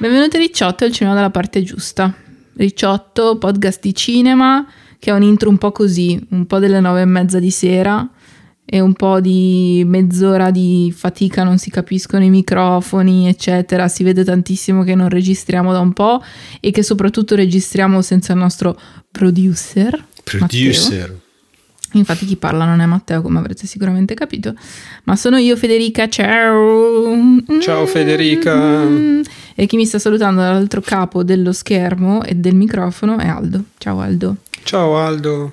Benvenuti a Ricciotto, il cinema dalla parte giusta. Ricciotto, podcast di cinema, che ha un intro un po' così, un po' delle nove e mezza di sera e un po' di mezz'ora di fatica, non si capiscono i microfoni, eccetera. Si vede tantissimo che non registriamo da un po' e che soprattutto registriamo senza il nostro producer. Producer. Matteo. Infatti chi parla non è Matteo, come avrete sicuramente capito, ma sono io Federica, ciao! Ciao Federica! E chi mi sta salutando dall'altro capo dello schermo e del microfono è Aldo. Ciao Aldo. Ciao Aldo.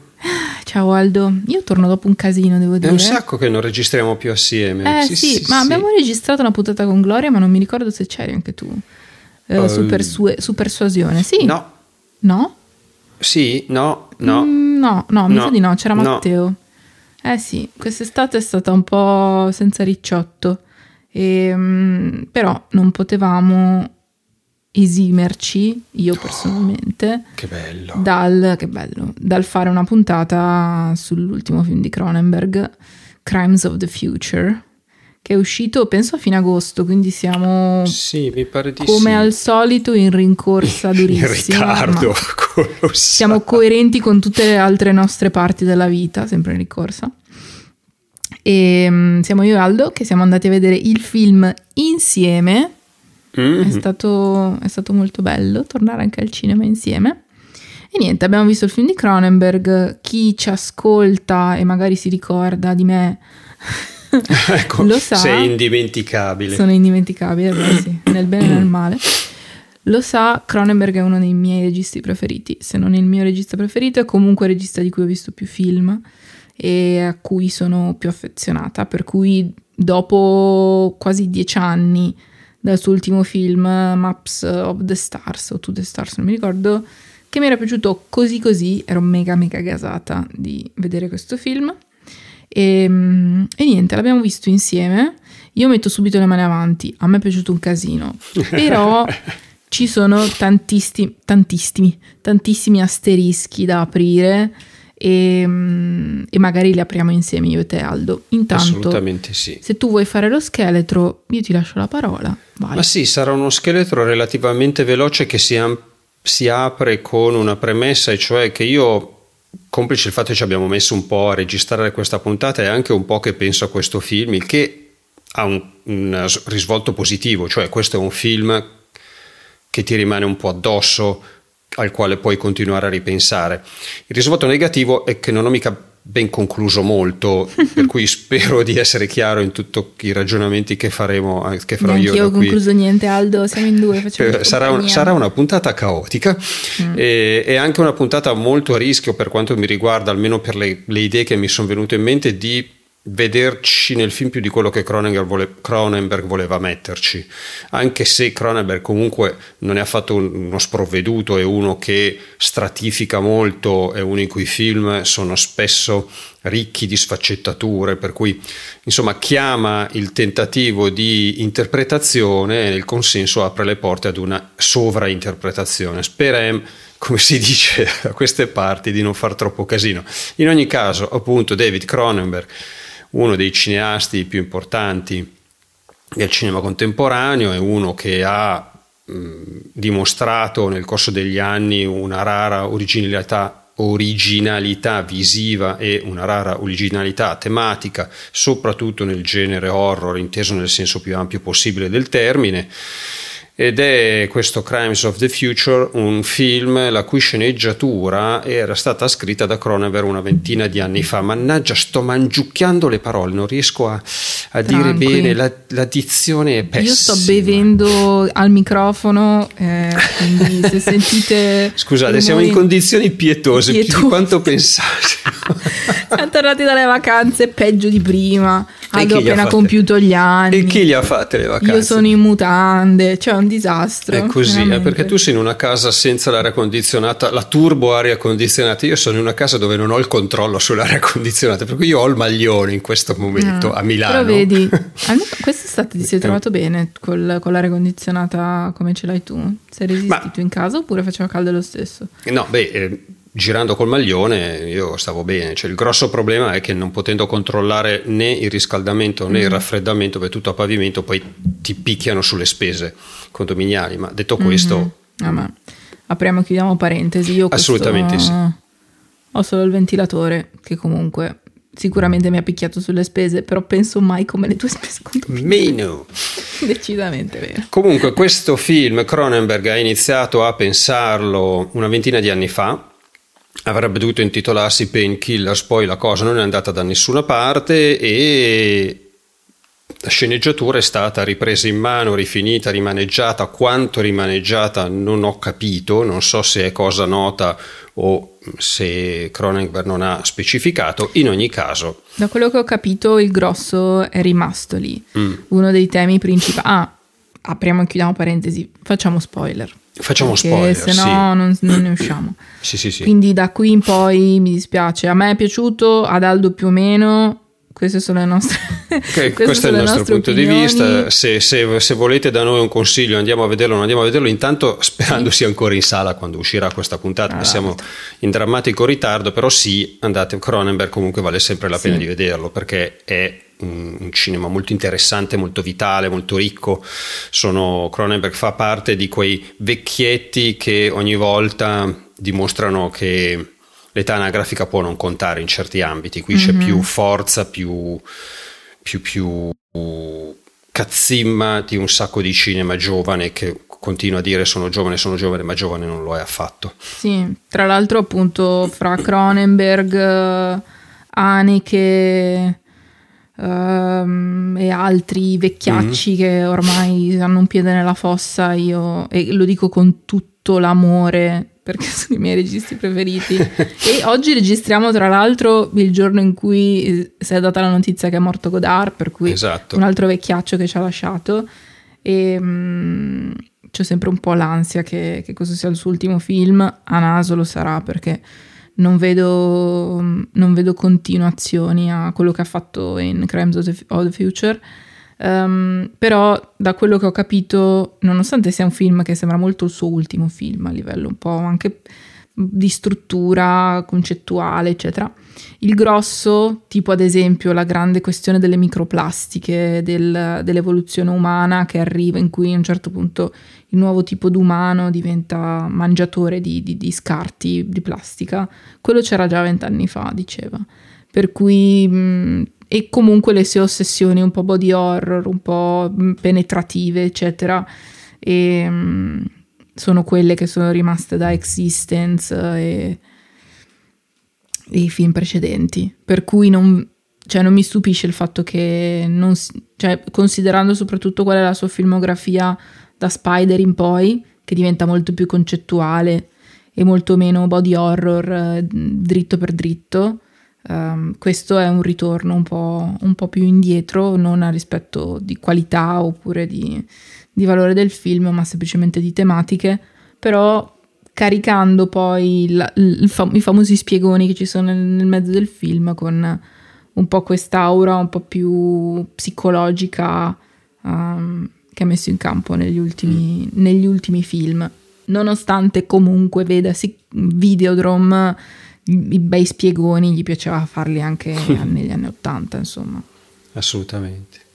Ciao Aldo, io torno dopo un casino, devo dire. È un sacco che non registriamo più assieme. Eh sì, sì, sì ma sì. abbiamo registrato una puntata con Gloria, ma non mi ricordo se c'eri anche tu. Eh, uh, su, persue- su persuasione, sì? No. No? Sì, no, no. Mm, no, no, mi no, sa di no, c'era Matteo. No. Eh sì, quest'estate è stata un po' senza ricciotto, e, um, però non potevamo esimerci, io personalmente, oh, che bello. Dal, che bello, dal fare una puntata sull'ultimo film di Cronenberg, Crimes of the Future, che è uscito penso a fine agosto, quindi siamo sì, mi pare di come sì. al solito in rincorsa durissima. in ritardo, siamo coerenti con tutte le altre nostre parti della vita, sempre in rincorsa. E um, siamo io e Aldo che siamo andati a vedere il film insieme. Mm-hmm. È, stato, è stato molto bello tornare anche al cinema insieme. E niente, abbiamo visto il film di Cronenberg. Chi ci ascolta e magari si ricorda di me ecco, lo sa. Sei indimenticabile. Sono indimenticabile, beh, sì, nel bene e nel male. Lo sa, Cronenberg è uno dei miei registi preferiti, se non il mio regista preferito, è comunque il regista di cui ho visto più film e a cui sono più affezionata, per cui dopo quasi dieci anni dal suo ultimo film Maps of the Stars o To the Stars, non mi ricordo, che mi era piaciuto così così, ero mega mega gasata di vedere questo film e, ehm, e niente, l'abbiamo visto insieme. Io metto subito le mani avanti, a me è piaciuto un casino, però ci sono tantissimi, tantissimi, tantissimi asterischi da aprire e, ehm, e, magari li apriamo insieme io e te Aldo. Intanto, Assolutamente sì. Se tu vuoi fare lo scheletro, io ti lascio la parola. Vai. Ma sì, sarà uno scheletro relativamente veloce che si, am- si apre con una premessa, e cioè che io complice il fatto che ci abbiamo messo un po' a registrare questa puntata e anche un po' che penso a questo film, il che ha un, un risvolto positivo, cioè questo è un film che ti rimane un po' addosso, al quale puoi continuare a ripensare. Il risvolto negativo è che non ho mica ben concluso molto, per cui spero di essere chiaro in tutti i ragionamenti che faremo, che farò Neanche io. Io ho concluso niente, Aldo, siamo in due. Eh, sarà, un, sarà, una puntata caotica mm. e, e, anche una puntata molto a rischio per quanto mi riguarda, almeno per le, le idee che mi sono venute in mente, di vederci nel film più di quello che Cronenberg, vole, Cronenberg, voleva metterci, anche se Cronenberg comunque non ne ha fatto uno sprovveduto, è uno che stratifica molto, è uno i cui film sono spesso ricchi di sfaccettature, per cui insomma chiama il tentativo di interpretazione e nel consenso apre le porte ad una sovrainterpretazione. Spera come si dice da queste parti, di non far troppo casino. In ogni caso, appunto, David Cronenberg, uno dei cineasti più importanti del cinema contemporaneo, è uno che ha mh, dimostrato nel corso degli anni una rara originalità originalità visiva e una rara originalità tematica, soprattutto nel genere horror, inteso nel senso più ampio possibile del termine ed è questo Crimes of the Future, un film la cui sceneggiatura era stata scritta da Cronenberg una ventina di anni fa. Mannaggia, sto mangiucchiando le parole, non riesco a, a dire bene, la, la, dizione è pessima. Io sto bevendo al microfono, eh, quindi se sentite... Scusate, siamo in condizioni pietose, pietose. più di quanto pensate. Siamo tornati dalle vacanze peggio di prima. Avevo appena compiuto gli anni. E chi li ha fatte le vacanze? Io sono in mutande, cioè un disastro. È così, è perché tu sei in una casa senza l'aria condizionata, la turbo aria condizionata. Io sono in una casa dove non ho il controllo sull'aria condizionata, per cui io ho il maglione in questo momento ah, a Milano. Però vedi, quest'estate ti sei trovato bene col, con l'aria condizionata come ce l'hai tu? Sei resistito Ma, in casa oppure faceva caldo lo stesso? No, beh... Eh, girando col maglione io stavo bene, cioè, il grosso problema è che non potendo controllare né il riscaldamento né mm. il raffreddamento per tutto a pavimento poi ti picchiano sulle spese condominiali, ma detto questo... Mm-hmm. Ah, apriamo e chiudiamo parentesi, io assolutamente questo... sì. Ho solo il ventilatore che comunque sicuramente mi ha picchiato sulle spese, però penso mai come le tue spese Meno. Decisamente vero. Comunque questo film Cronenberg ha iniziato a pensarlo una ventina di anni fa avrebbe dovuto intitolarsi Painkillers, poi la cosa non è andata da nessuna parte e la sceneggiatura è stata ripresa in mano, rifinita, rimaneggiata. Quanto rimaneggiata non ho capito, non so se è cosa nota o se Cronenberg non ha specificato. In ogni caso, da quello che ho capito, il grosso è rimasto lì. Mm. Uno dei temi principali. Ah, apriamo e chiudiamo parentesi, facciamo spoiler. Facciamo spoiler, se no sì. non, non, ne usciamo. sì, sì, sì. Quindi da qui in poi mi dispiace. A me è piaciuto, ad Aldo più o meno. Queste sono le nostre. Okay, questo è il nostro punto opinioni. di vista. Se, se, se, volete da noi un consiglio, andiamo a vederlo, non andiamo a vederlo. Intanto, sperando sì. sia ancora in sala quando uscirà questa puntata, ah, siamo in drammatico ritardo. Però sì, andate. Cronenberg comunque vale sempre la pena di vederlo perché è un cinema molto interessante, molto vitale, molto ricco. Sono, Cronenberg fa parte di quei vecchietti che ogni volta dimostrano che l'età anagrafica può non contare in certi ambiti. Qui mm-hmm. c'è più forza, più, più, più cazzimma di un sacco di cinema giovane che continua a dire sono giovane, sono giovane, ma giovane non lo è affatto. Sì, tra l'altro appunto fra Cronenberg, Haneke um, e altri vecchiacci mm-hmm. che ormai hanno un piede nella fossa, io e lo dico con tutto l'amore perché sono i miei registi preferiti. e oggi registriamo tra l'altro il giorno in cui eh, si è data la notizia che è morto Godard, per cui esatto. un altro vecchiaccio che ci ha lasciato. E um, c'è sempre un po' l'ansia che, che questo sia il suo ultimo film, a naso lo sarà perché non vedo, non vedo continuazioni a quello che ha fatto in Crimes of the, of the Future. Um, però da quello che ho capito, nonostante sia un film che sembra molto il suo ultimo film a livello un po' anche di struttura concettuale, eccetera, il grosso, tipo ad esempio la grande questione delle microplastiche, del, dell'evoluzione umana che arriva in cui a un certo punto il nuovo tipo d'umano diventa mangiatore di, di, di scarti di plastica, quello c'era già vent'anni fa, diceva. Per cui... Mh, e comunque le sue ossessioni un po' body horror, un po' penetrative, eccetera, e, mh, sono quelle che sono rimaste da Existence e, e i film precedenti. Per cui non, cioè non mi stupisce il fatto che, non, cioè, considerando soprattutto qual è la sua filmografia da Spider in poi, che diventa molto più concettuale e molto meno body horror eh, dritto per dritto. Um, questo è un ritorno un po', un po', più indietro, non a rispetto di qualità oppure di, di valore del film, ma semplicemente di tematiche, però caricando poi la, fam- i famosi spiegoni che ci sono nel, nel mezzo del film con un po' quest'aura un po' più psicologica um, che ha messo in campo negli ultimi, mm. negli ultimi film. nonostante comunque veda Videodrome, i bei spiegoni, gli piaceva farli anche negli anni Ottanta, insomma. Assolutamente.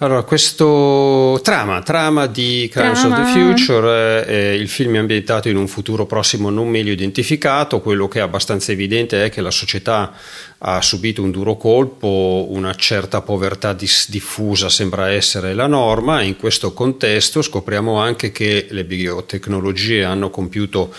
Allora, questo trama, trama di Crimes of the Future, eh, il film è ambientato in un futuro prossimo non meglio identificato, quello che è abbastanza evidente è che la società ha subito un duro colpo, una certa povertà dis- diffusa sembra essere la norma e in questo contesto scopriamo anche che le biotecnologie hanno compiuto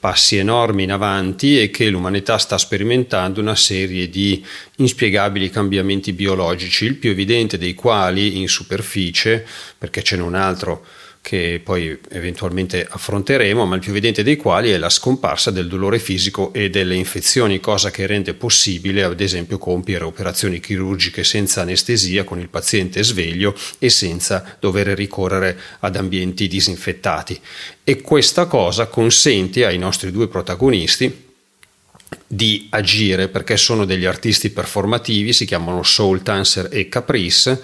passi enormi in avanti e che l'umanità sta sperimentando una serie di inspiegabili cambiamenti biologici, il più evidente dei quali in superficie, perché ce n'è un altro che poi eventualmente affronteremo, ma il più evidente dei quali è la scomparsa del dolore fisico e delle infezioni, cosa che rende possibile ad esempio compiere operazioni chirurgiche senza anestesia con il paziente sveglio e senza dover ricorrere ad ambienti disinfettati. E questa cosa consente ai nostri due protagonisti di agire perché sono degli artisti performativi, si chiamano Soul Dancer e Caprice,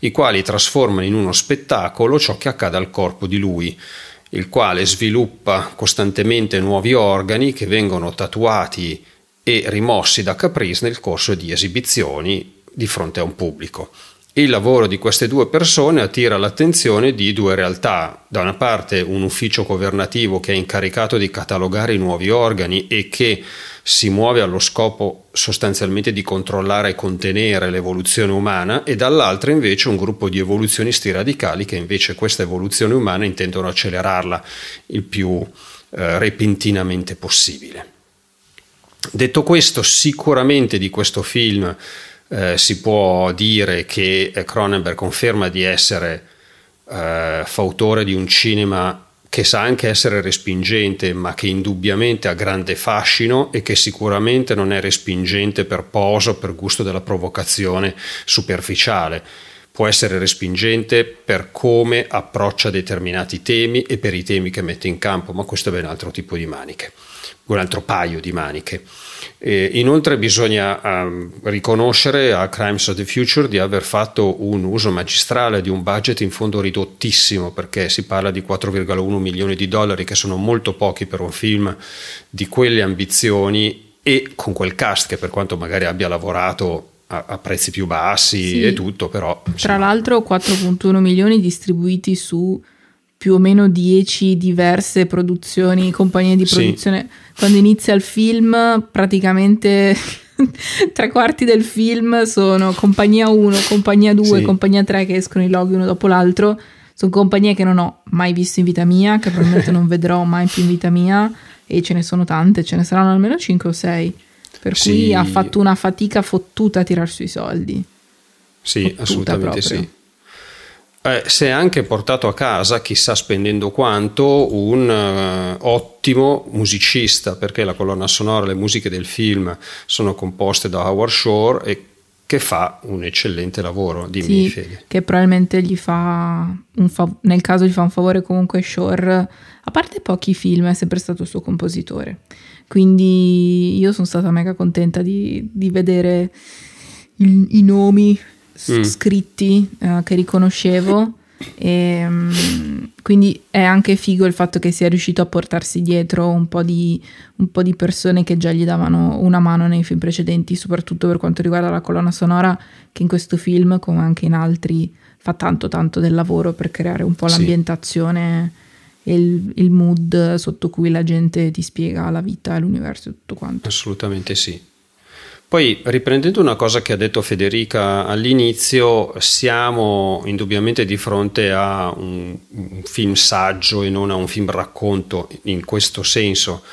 i quali trasformano in uno spettacolo ciò che accade al corpo di lui, il quale sviluppa costantemente nuovi organi che vengono tatuati e rimossi da Caprice nel corso di esibizioni di fronte a un pubblico. Il lavoro di queste due persone attira l'attenzione di due realtà. Da una parte un ufficio governativo che è incaricato di catalogare i nuovi organi e che si muove allo scopo sostanzialmente di controllare e contenere l'evoluzione umana e dall'altra invece un gruppo di evoluzionisti radicali che invece questa evoluzione umana intendono accelerarla il più eh, repentinamente possibile. Detto questo, sicuramente di questo film eh, si può dire che Cronenberg conferma di essere eh, fautore di un cinema che sa anche essere respingente, ma che indubbiamente ha grande fascino e che sicuramente non è respingente per poso, per gusto della provocazione superficiale. Può essere respingente per come approccia determinati temi e per i temi che mette in campo, ma questo è ben altro tipo di maniche, un altro paio di maniche. E inoltre bisogna um, riconoscere a Crimes of the Future di aver fatto un uso magistrale di un budget in fondo ridottissimo perché si parla di 4,1 milioni di dollari che sono molto pochi per un film di quelle ambizioni e con quel cast che per quanto magari abbia lavorato a, a prezzi più bassi sì. e tutto però... Tra l'altro 4,1 milioni distribuiti su più o meno 10 diverse produzioni, compagnie di produzione. Sì. Quando inizia il film, praticamente tre quarti del film sono compagnia 1, compagnia 2, sì. compagnia 3 che escono i loghi uno dopo l'altro. Sono compagnie che non ho mai visto in vita mia, che probabilmente non vedrò mai più in vita mia, e ce ne sono tante, ce ne saranno almeno 5 o 6. Per sì. cui ha fatto una fatica fottuta a tirar sui soldi. Sì, fottuta assolutamente proprio. sì eh, si è anche portato a casa, chissà spendendo quanto, un uh, ottimo musicista, perché la colonna sonora, le musiche del film sono composte da Howard Shore e che fa un eccellente lavoro di sì, Fede. Che probabilmente gli fa un fav- nel caso gli fa un favore comunque Shore, a parte pochi film, è sempre stato il suo compositore. Quindi io sono stata mega contenta di, di vedere il, i nomi mm. scritti uh, che riconoscevo. E, um, quindi è anche figo il fatto che sia riuscito a portarsi dietro un po, di, un po' di persone che già gli davano una mano nei film precedenti, soprattutto per quanto riguarda la colonna sonora, che in questo film, come anche in altri, fa tanto tanto del lavoro per creare un po' l'ambientazione sì. e il, il mood sotto cui la gente ti spiega la vita l'universo e tutto quanto. Assolutamente sì. Poi, riprendendo una cosa che ha detto Federica all'inizio, siamo indubbiamente di fronte a un, un film saggio e non a un film racconto in questo senso.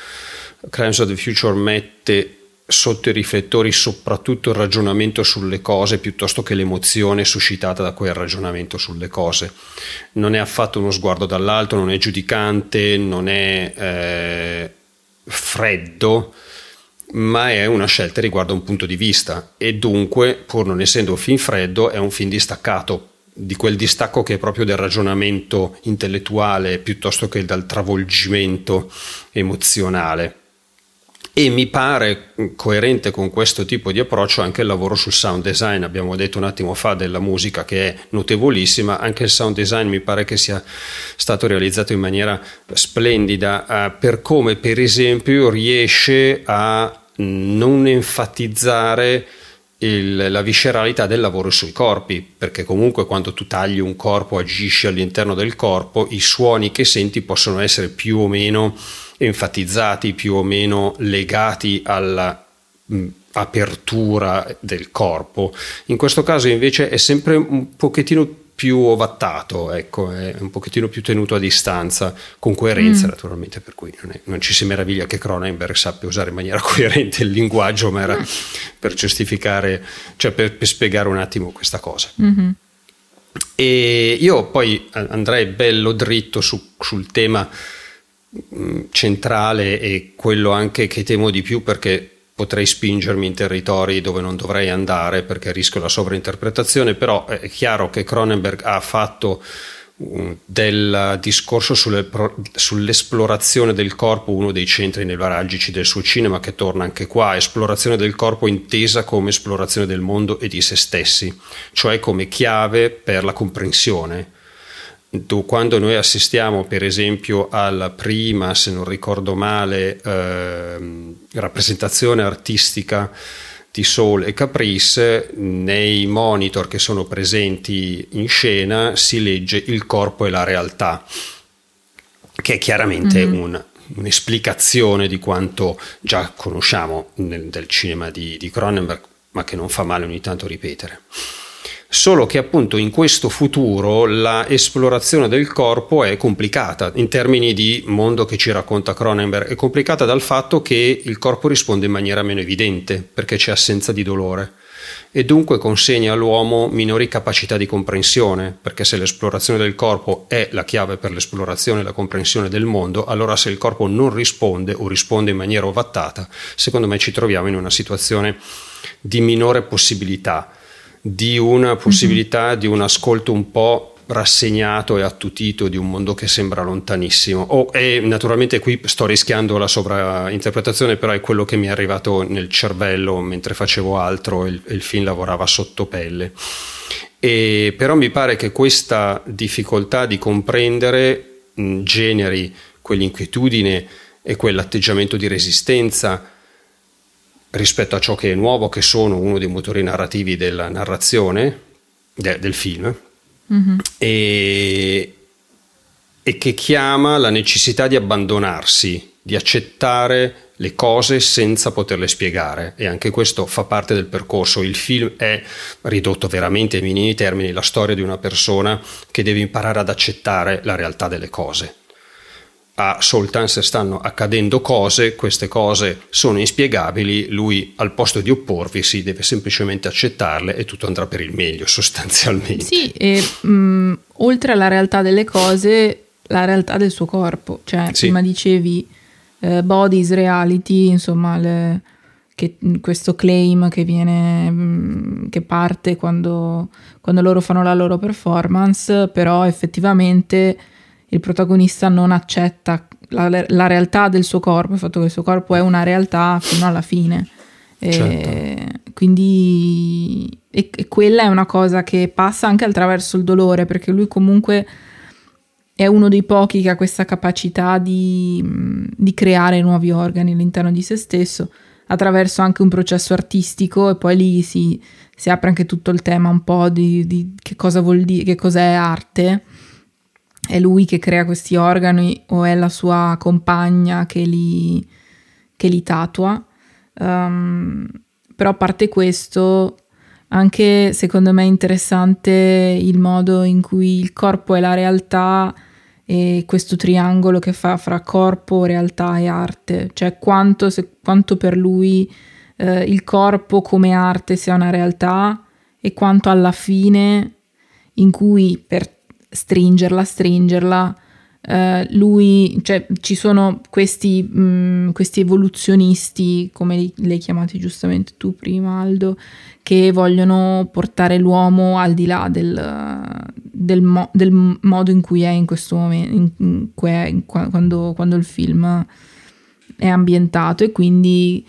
Crimes of the Future mette sotto i riflettori soprattutto il ragionamento sulle cose piuttosto che l'emozione suscitata da quel ragionamento sulle cose. Non è affatto uno sguardo dall'alto, non è giudicante, non è eh, freddo, ma è una scelta riguardo un punto di vista e dunque, pur non essendo un film freddo, è un film distaccato, di quel distacco che è proprio del ragionamento intellettuale piuttosto che dal travolgimento emozionale. e mi pare coerente con questo tipo di approccio anche il lavoro sul sound design. Abbiamo detto un attimo fa della musica che è notevolissima, anche il sound design mi pare che sia stato realizzato in maniera splendida eh, per come per esempio riesce a non enfatizzare il, la visceralità del lavoro sui corpi, perché comunque quando tu tagli un corpo agisci all'interno del corpo, i suoni che senti possono essere più o meno enfatizzati, più o meno legati alla mh, apertura del corpo. In questo caso invece è sempre un pochettino più ovattato, ecco, è un pochettino più tenuto a distanza, con coerenza mm. naturalmente, per cui non, è, non, ci si meraviglia che Cronenberg sappia usare in maniera coerente il linguaggio, ma era per giustificare, cioè per, per spiegare un attimo questa cosa. Mm-hmm. E io poi andrei bello dritto su, sul tema Mm, centrale e quello anche che temo di più perché potrei spingermi in territori dove non dovrei andare perché rischio la sovrainterpretazione, però è chiaro che Cronenberg ha fatto mm, del discorso sulle, sull'esplorazione del corpo uno dei centri nevralgici del suo cinema che torna anche qua, esplorazione del corpo intesa come esplorazione del mondo e di se stessi, cioè come chiave per la comprensione quando noi assistiamo per esempio alla prima, se non ricordo male, eh, rappresentazione artistica di Soul e Caprice, nei monitor che sono presenti in scena si legge il corpo e la realtà, che è chiaramente mm-hmm. un, un'esplicazione di quanto già conosciamo nel, del cinema di, di Cronenberg, ma che non fa male ogni tanto ripetere solo che appunto in questo futuro la esplorazione del corpo è complicata. In termini di mondo che ci racconta Cronenberg, è complicata dal fatto che il corpo risponde in maniera meno evidente perché c'è assenza di dolore. E dunque consegna all'uomo minori capacità di comprensione, perché se l'esplorazione del corpo è la chiave per l'esplorazione e la comprensione del mondo, allora se il corpo non risponde o risponde in maniera ovattata, secondo me ci troviamo in una situazione di minore possibilità di una possibilità mm-hmm. di un ascolto un po' rassegnato e attutito di un mondo che sembra lontanissimo. Oh, e naturalmente qui sto rischiando la sovrainterpretazione, però è quello che mi è arrivato nel cervello mentre facevo altro e il, il film lavorava sotto pelle. E, però mi pare che questa difficoltà di comprendere mh, generi quell'inquietudine e quell'atteggiamento di resistenza rispetto a ciò che è nuovo, che sono uno dei motori narrativi della narrazione de, del film, mm-hmm. e, e che chiama la necessità di abbandonarsi, di accettare le cose senza poterle spiegare e anche questo fa parte del percorso. Il film è ridotto veramente ai minimi termini la storia di una persona che deve imparare ad accettare la realtà delle cose a Soltans stanno accadendo cose, queste cose sono inspiegabili, lui al posto di opporvi si deve semplicemente accettarle e tutto andrà per il meglio sostanzialmente. Sì, e mh, mm, oltre alla realtà delle cose, la realtà del suo corpo, cioè sì. prima dicevi eh, bodies reality, insomma le, che, questo claim che viene, mm, che parte quando, quando loro fanno la loro performance, però effettivamente il protagonista non accetta la, la, realtà del suo corpo, il fatto che il suo corpo è una realtà fino alla fine. Certo. quindi e, e quella è una cosa che passa anche attraverso il dolore, perché lui comunque è uno dei pochi che ha questa capacità di, di, creare nuovi organi all'interno di se stesso attraverso anche un processo artistico e poi lì si, si apre anche tutto il tema un po' di, di che cosa vuol dire, che cos'è arte è lui che crea questi organi o è la sua compagna che li, che li tatua. Um, però a parte questo, anche secondo me è interessante il modo in cui il corpo è la realtà e questo triangolo che fa fra corpo, realtà e arte, cioè quanto, se, quanto per lui eh, il corpo come arte sia una realtà e quanto alla fine in cui per stringerla, stringerla. Uh, lui, cioè, ci sono questi, mh, mm, questi evoluzionisti, come li, li hai chiamati giustamente tu prima, Aldo, che vogliono portare l'uomo al di là del, del, mo- del modo in cui è in questo momento, in, in que- in, quando, quando, il film è ambientato e quindi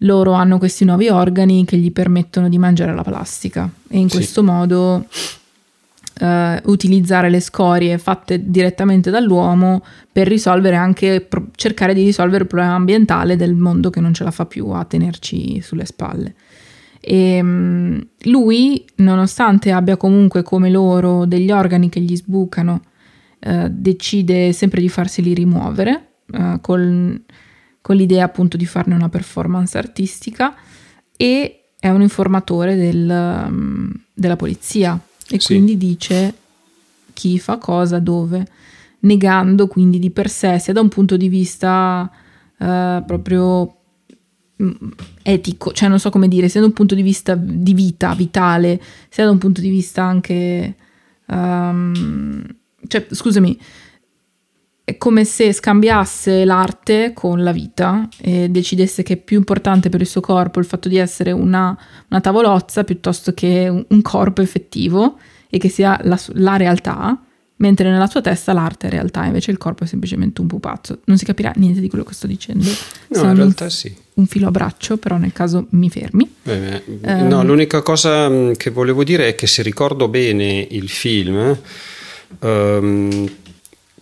loro hanno questi nuovi organi che gli permettono di mangiare la plastica e in sì. questo modo uh, utilizzare le scorie fatte direttamente dall'uomo per risolvere anche, pro- cercare di risolvere il problema ambientale del mondo che non ce la fa più a tenerci sulle spalle. E um, lui, nonostante abbia comunque come loro degli organi che gli sbucano, uh, decide sempre di farseli rimuovere uh, col, con l'idea appunto di farne una performance artistica e è un informatore del, um, della polizia e sì. quindi dice chi fa cosa, dove, negando quindi di per sé, sia da un punto di vista uh, proprio mm, etico, cioè non so come dire, sia da un punto di vista di vita, vitale, sia da un punto di vista anche... Um, cioè, scusami, è come se scambiasse l'arte con la vita e decidesse che è più importante per il suo corpo il fatto di essere una, una tavolozza piuttosto che un, un, corpo effettivo e che sia la, la, realtà, mentre nella sua testa l'arte è realtà, invece il corpo è semplicemente un pupazzo. Non si capirà niente di quello che sto dicendo. No, in realtà un, sì. Un filo a braccio, però nel caso mi fermi. Beh, beh, um, no, l'unica cosa mm, che volevo dire è che se ricordo bene il film... Um,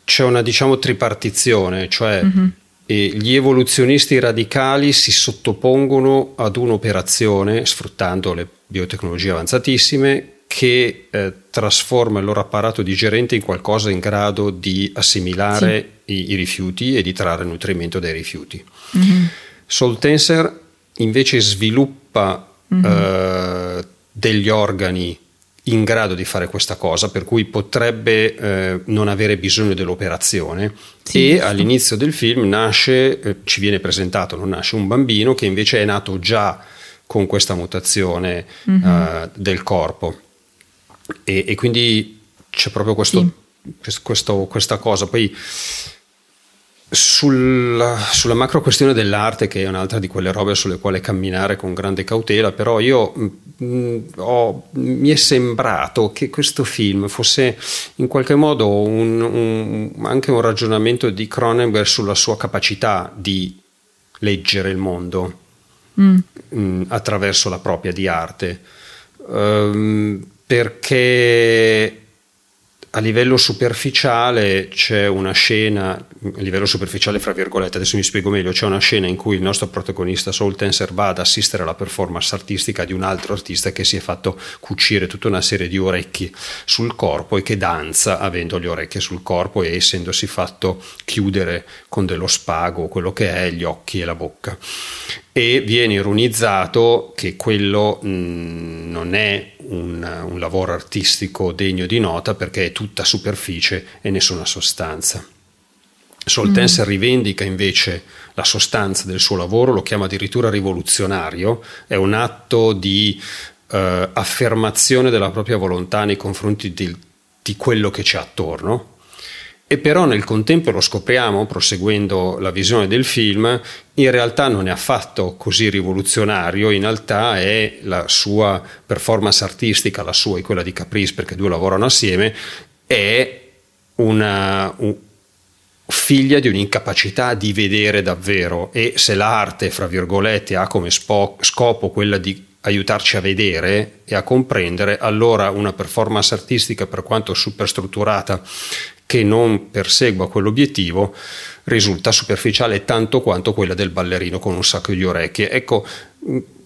c'è una diciamo tripartizione, cioè mm-hmm. gli evoluzionisti radicali si sottopongono ad un'operazione sfruttando le biotecnologie avanzatissime che eh, trasforma il loro apparato digerente in qualcosa in grado di assimilare sì. i, i, rifiuti e di trarre nutrimento dai rifiuti. Mm-hmm. Soltenser invece sviluppa mm-hmm. eh, degli organi in grado di fare questa cosa, per cui potrebbe eh, non avere bisogno dell'operazione. Sì, e giusto. all'inizio del film nasce, eh, ci viene presentato, non nasce un bambino che invece è nato già con questa mutazione mm-hmm. uh, del corpo. E, e, quindi c'è proprio questo, sì. questo, questa cosa. Poi sulla, sulla, macro questione dell'arte, che è un'altra di quelle robe sulle quali camminare con grande cautela, però io mh, mm, ho, mi è sembrato che questo film fosse in qualche modo un, un, anche un ragionamento di Cronenberg sulla sua capacità di leggere il mondo mm. mh, mm, attraverso la propria di arte. Um, perché a livello superficiale c'è una scena, a livello superficiale fra virgolette, adesso mi spiego meglio, c'è una scena in cui il nostro protagonista Soul Tenser va ad assistere alla performance artistica di un altro artista che si è fatto cucire tutta una serie di orecchi sul corpo e che danza avendo le orecchie sul corpo e essendosi fatto chiudere con dello spago quello che è gli occhi e la bocca. E viene ironizzato che quello mh, non è un, un, lavoro artistico degno di nota perché è tutta superficie e nessuna sostanza. Soltense mm. rivendica invece la sostanza del suo lavoro, lo chiama addirittura rivoluzionario, è un atto di eh, affermazione della propria volontà nei confronti di, di quello che c'è attorno, e però nel contempo lo scopriamo, proseguendo la visione del film, in realtà non è affatto così rivoluzionario, in realtà è la sua performance artistica, la sua e quella di Caprice, perché due lavorano assieme, è una, un, figlia di un'incapacità di vedere davvero. E se l'arte, fra virgolette, ha come spo, scopo quella di aiutarci a vedere e a comprendere, allora una performance artistica, per quanto superstrutturata che non persegua quell'obiettivo risulta superficiale tanto quanto quella del ballerino con un sacco di orecchie. Ecco,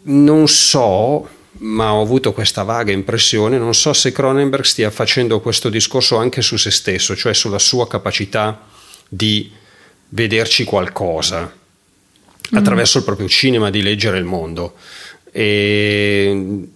non so, ma ho avuto questa vaga impressione, non so se Cronenberg stia facendo questo discorso anche su se stesso, cioè sulla sua capacità di vederci qualcosa mm. attraverso il proprio cinema, di leggere il mondo. E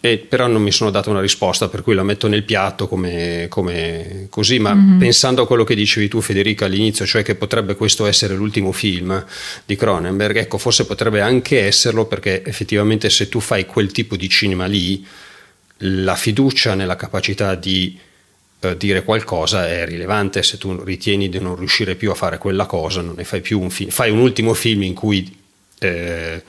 e però non mi sono dato una risposta, per cui la metto nel piatto come, come così, ma mm-hmm. pensando a quello che dicevi tu Federica all'inizio, cioè che potrebbe questo essere l'ultimo film di Cronenberg, ecco forse potrebbe anche esserlo perché effettivamente se tu fai quel tipo di cinema lì, la fiducia nella capacità di eh, dire qualcosa è rilevante, se tu ritieni di non riuscire più a fare quella cosa, non ne fai più un film, fai un ultimo film in cui... Eh,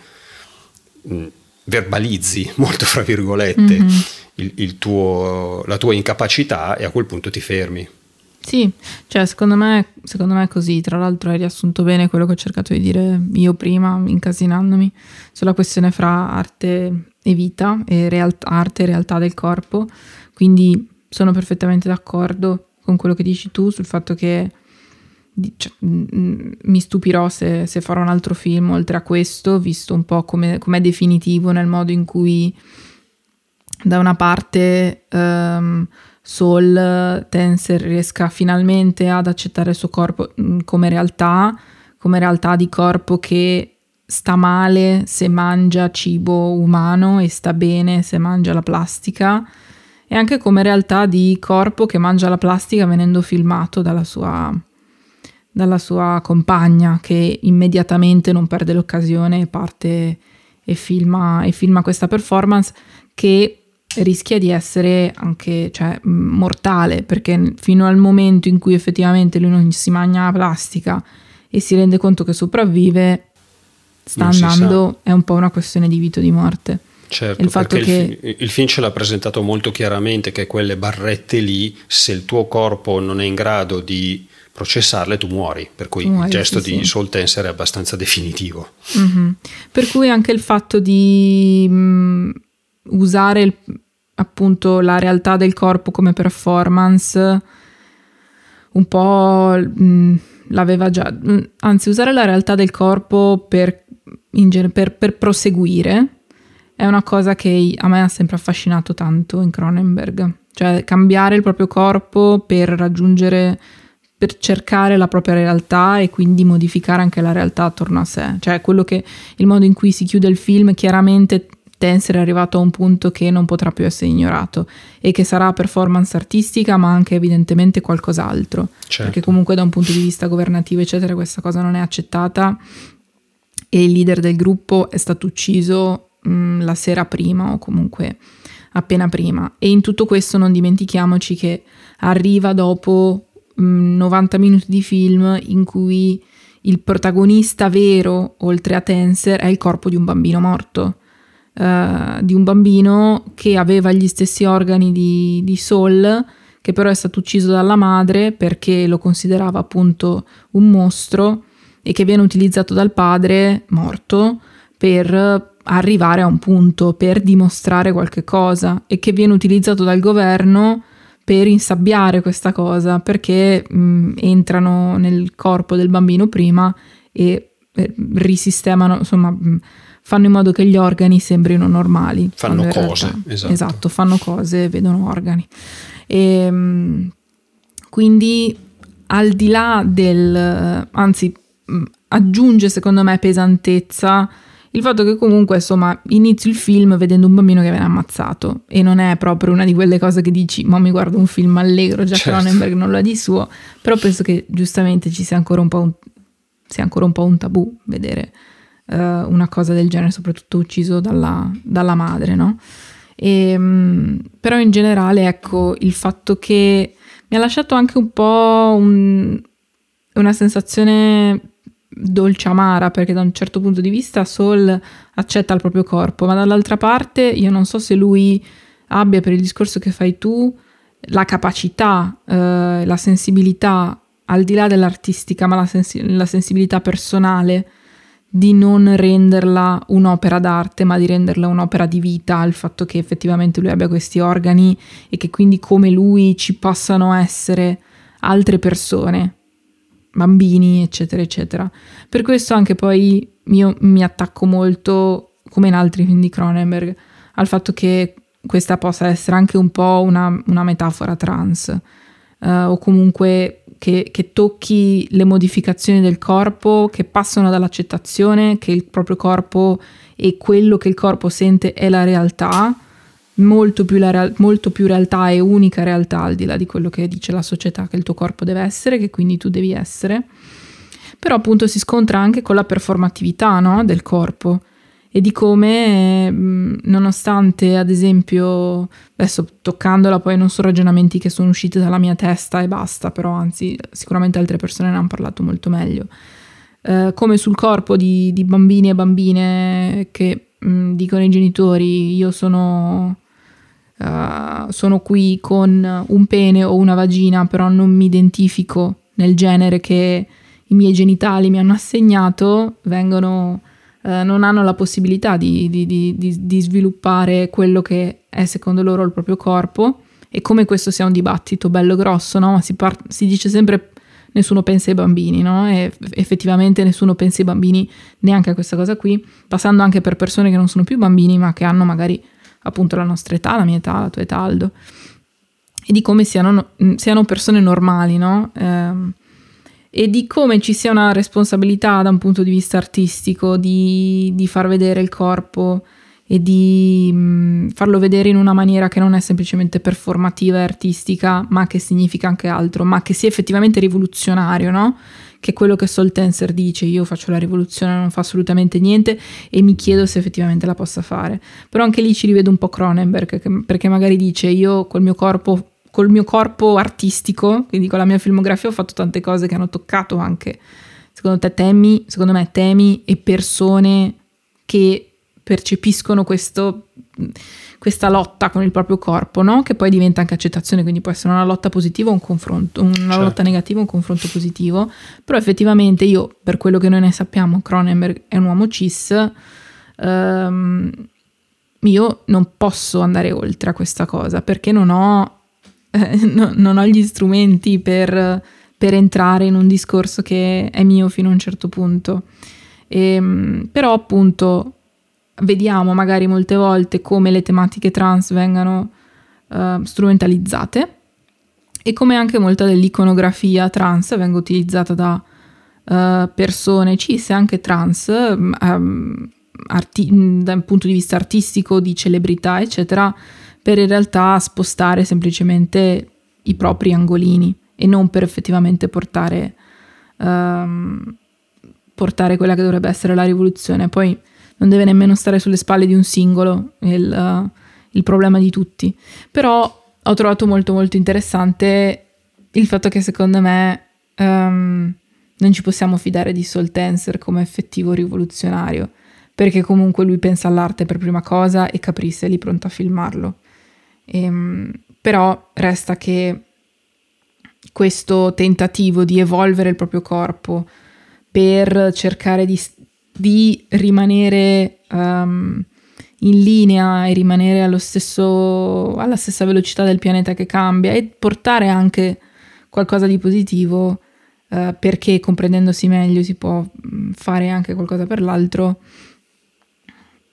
verbalizzi molto fra virgolette mm-hmm. il, il tuo, la tua incapacità e a quel punto ti fermi. Sì, cioè secondo me, secondo me è così, tra l'altro hai riassunto bene quello che ho cercato di dire io prima, incasinandomi, sulla questione fra arte e vita, e real- arte e realtà del corpo, quindi sono perfettamente d'accordo con quello che dici tu sul fatto che cioè, mi stupirò se, se, farò un altro film oltre a questo, visto un po' come è definitivo nel modo in cui da una parte... Um, Soul Tenser riesca finalmente ad accettare il suo corpo mm, come realtà, come realtà di corpo che sta male se mangia cibo umano e sta bene se mangia la plastica e anche come realtà di corpo che mangia la plastica venendo filmato dalla sua, dalla sua compagna che immediatamente non perde l'occasione e parte e filma, e filma questa performance che rischia di essere anche cioè, mortale perché fino al momento in cui effettivamente lui non si mangia la plastica e si rende conto che sopravvive sta non andando è un po' una questione di vita o di morte. Certo, il fatto che il, il, film ce l'ha presentato molto chiaramente che quelle barrette lì, se il tuo corpo non è in grado di processarle, tu muori. Per cui muori, il gesto sì, di sì. Soul è abbastanza definitivo. Mm-hmm. Per cui anche il fatto di mh, mm, usare il, appunto la realtà del corpo come performance un po' mh, l'aveva già, mh, anzi usare la realtà del corpo per, in, per, per proseguire è una cosa che a me ha sempre affascinato tanto in Cronenberg, cioè cambiare il proprio corpo per raggiungere per cercare la propria realtà e quindi modificare anche la realtà attorno a sé. Cioè, quello che il modo in cui si chiude il film chiaramente Tenser è arrivato a un punto che non potrà più essere ignorato e che sarà performance artistica ma anche evidentemente qualcos'altro certo. perché comunque da un punto di vista governativo eccetera questa cosa non è accettata e il leader del gruppo è stato ucciso mh, la sera prima o comunque appena prima e in tutto questo non dimentichiamoci che arriva dopo 90 minuti di film in cui il protagonista vero oltre a Tenser è il corpo di un bambino morto. Uh, di un bambino che aveva gli stessi organi di, di Saul, che però è stato ucciso dalla madre perché lo considerava appunto un mostro e che viene utilizzato dal padre morto per arrivare a un punto, per dimostrare qualche cosa e che viene utilizzato dal governo per insabbiare questa cosa perché mh, entrano nel corpo del bambino prima e eh, risistemano, insomma, mh, fanno in modo che gli organi sembrino normali. Fanno cose, realtà, esatto. esatto. fanno cose, vedono organi. E, ehm, quindi al di là del, anzi aggiunge secondo me pesantezza il fatto che comunque insomma inizio il film vedendo un bambino che viene ammazzato e non è proprio una di quelle cose che dici ma mi guardo un film allegro Jack certo. Cronenberg non lo ha di suo però penso che giustamente ci sia ancora un po' un, sia ancora un, po un tabù vedere uh, una cosa del genere, soprattutto ucciso dalla, dalla madre, no? E, um, però in generale, ecco, il fatto che mi ha lasciato anche un po' un, una sensazione dolce amara perché da un certo punto di vista Saul accetta il proprio corpo ma dall'altra parte io non so se lui abbia per il discorso che fai tu la capacità, eh, la sensibilità al di là dell'artistica ma la, sens- la sensibilità personale di non renderla un'opera d'arte, ma di renderla un'opera di vita, il fatto che effettivamente lui abbia questi organi e che quindi come lui ci possano essere altre persone, bambini, eccetera, eccetera. Per questo anche poi io mi attacco molto, come in altri film di Cronenberg, al fatto che questa possa essere anche un po' una, una metafora trans, uh, o comunque che, che, tocchi le modificazioni del corpo, che passano dall'accettazione che il proprio corpo e quello che il corpo sente è la realtà, molto più, real- molto più realtà e unica realtà al di là di quello che dice la società che il tuo corpo deve essere, che quindi tu devi essere. Però appunto si scontra anche con la performatività no? del corpo e di come, mm, nonostante ad esempio, adesso toccandola poi non sono ragionamenti che sono usciti dalla mia testa e basta, però anzi sicuramente altre persone ne hanno parlato molto meglio, eh, come sul corpo di, di, bambini e bambine che mh, mm, dicono ai genitori io sono... uh, sono qui con un pene o una vagina, però non mi identifico nel genere che i miei genitali mi hanno assegnato, vengono, uh, non hanno la possibilità di, di, di, di, sviluppare quello che è secondo loro il proprio corpo. E come questo sia un dibattito bello grosso, no? Si, par- si dice sempre nessuno pensa ai bambini, no? E effettivamente nessuno pensa ai bambini neanche a questa cosa qui, passando anche per persone che non sono più bambini, ma che hanno magari appunto la nostra età, la mia età, la tua età, Aldo, e di come siano, siano persone normali, no? Ehm, e di come ci sia una responsabilità da un punto di vista artistico di, di far vedere il corpo e di mm, farlo vedere in una maniera che non è semplicemente performativa e artistica, ma che significa anche altro, ma che sia effettivamente rivoluzionario, no? Che quello che Sol Tenser dice, io faccio la rivoluzione, non fa assolutamente niente e mi chiedo se effettivamente la possa fare. Però anche lì ci rivedo un po' Cronenberg, perché magari dice io col mio corpo col mio corpo artistico, quindi con la mia filmografia ho fatto tante cose che hanno toccato anche, secondo te temi, secondo me temi e persone che percepiscono questo, questa lotta con il proprio corpo, no? che poi diventa anche accettazione, quindi può essere una lotta positiva o un confronto, una certo. lotta negativa o un confronto positivo, però effettivamente io, per quello che noi ne sappiamo, Cronenberg è un uomo cis, ehm, io non posso andare oltre a questa cosa perché non ho, eh, no, non ho gli strumenti per, per, entrare in un discorso che è mio fino a un certo punto. E, ehm, però appunto vediamo magari molte volte come le tematiche trans vengano uh, strumentalizzate e come anche molta dell'iconografia trans venga utilizzata da uh, persone cis e anche trans um, arti- da un punto di vista artistico, di celebrità, eccetera, per in realtà spostare semplicemente i propri angolini e non per effettivamente portare, um, portare quella che dovrebbe essere la rivoluzione. Poi non deve nemmeno stare sulle spalle di un singolo il, uh, il problema di tutti. Però ho trovato molto molto interessante il fatto che secondo me um, non ci possiamo fidare di Soul Tenser come effettivo rivoluzionario, perché comunque lui pensa all'arte per prima cosa e Caprice è lì pronto a filmarlo. E, um, però resta che questo tentativo di evolvere il proprio corpo per cercare di di rimanere um, in linea e rimanere stesso, alla stessa velocità del pianeta che cambia e portare anche qualcosa di positivo uh, perché comprendendosi meglio si può mm, fare anche qualcosa per l'altro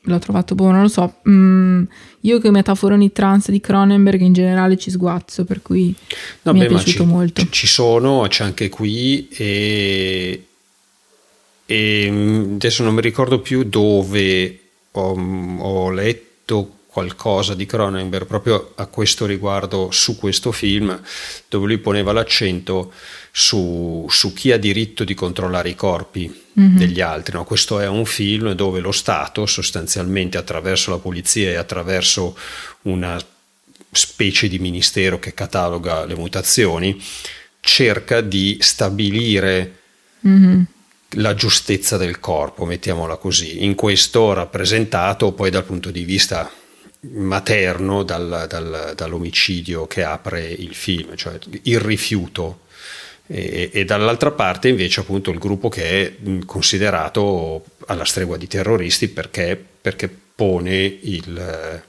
l'ho trovato buono, non lo so. Mm, io che metaforoni trans di Cronenberg in generale ci sguazzo, per cui no, mi beh, è piaciuto ci, molto. Ci sono, c'è anche qui e e mm, adesso non mi ricordo più dove ho, ho letto qualcosa di Cronenberg proprio a questo riguardo su questo film dove lui poneva l'accento su, su chi ha diritto di controllare i corpi mm-hmm. degli altri. No? Questo è un film dove lo Stato sostanzialmente attraverso la polizia e attraverso una specie di ministero che cataloga le mutazioni cerca di stabilire mm-hmm la giustezza del corpo, mettiamola così, in questo rappresentato poi dal punto di vista materno dal, dal, dall'omicidio che apre il film, cioè il rifiuto. E, e, dall'altra parte invece appunto il gruppo che è considerato alla stregua di terroristi perché, perché pone il,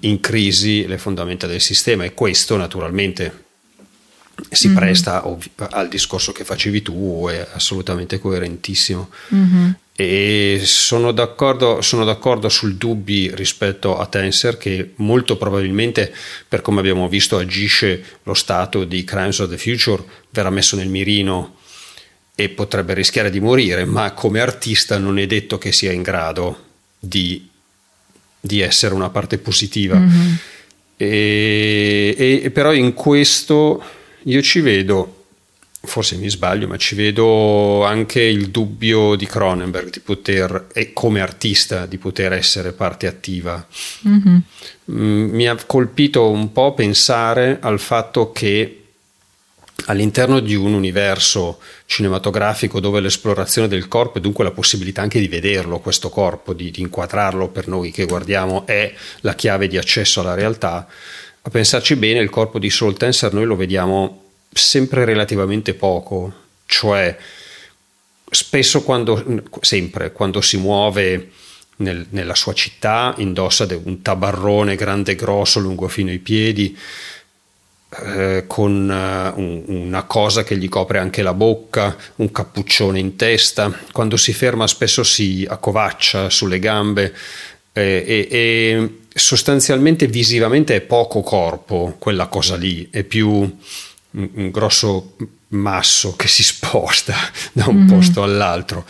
in crisi le fondamenta del sistema e questo naturalmente si mm-hmm. presta ov- al discorso che facevi tu, è assolutamente coerentissimo. Mm-hmm. E sono d'accordo, sono d'accordo sul dubbi rispetto a Tensor che molto probabilmente, per come abbiamo visto, agisce lo stato di Crimes of the Future, verrà messo nel mirino e potrebbe rischiare di morire, ma come artista non è detto che sia in grado di, di essere una parte positiva. Mm-hmm. E, e, però in questo io ci vedo, forse mi sbaglio, ma ci vedo anche il dubbio di Cronenberg di poter, e come artista, di poter essere parte attiva. Mm-hmm. Mm, mi ha colpito un po' pensare al fatto che all'interno di un universo cinematografico dove l'esplorazione del corpo e dunque la possibilità anche di vederlo, questo corpo, di, di inquadrarlo per noi che guardiamo, è la chiave di accesso alla realtà. A pensarci bene, il corpo di Soul Tensor noi lo vediamo sempre relativamente poco, cioè spesso quando, sempre, quando si muove nel, nella sua città, indossa un tabarrone grande e grosso lungo fino ai piedi, eh, con un, una cosa che gli copre anche la bocca, un cappuccione in testa, quando si ferma spesso si accovaccia sulle gambe eh, e, e, sostanzialmente visivamente è poco corpo quella cosa lì, è più un, un grosso masso che si sposta da un mm-hmm. posto all'altro.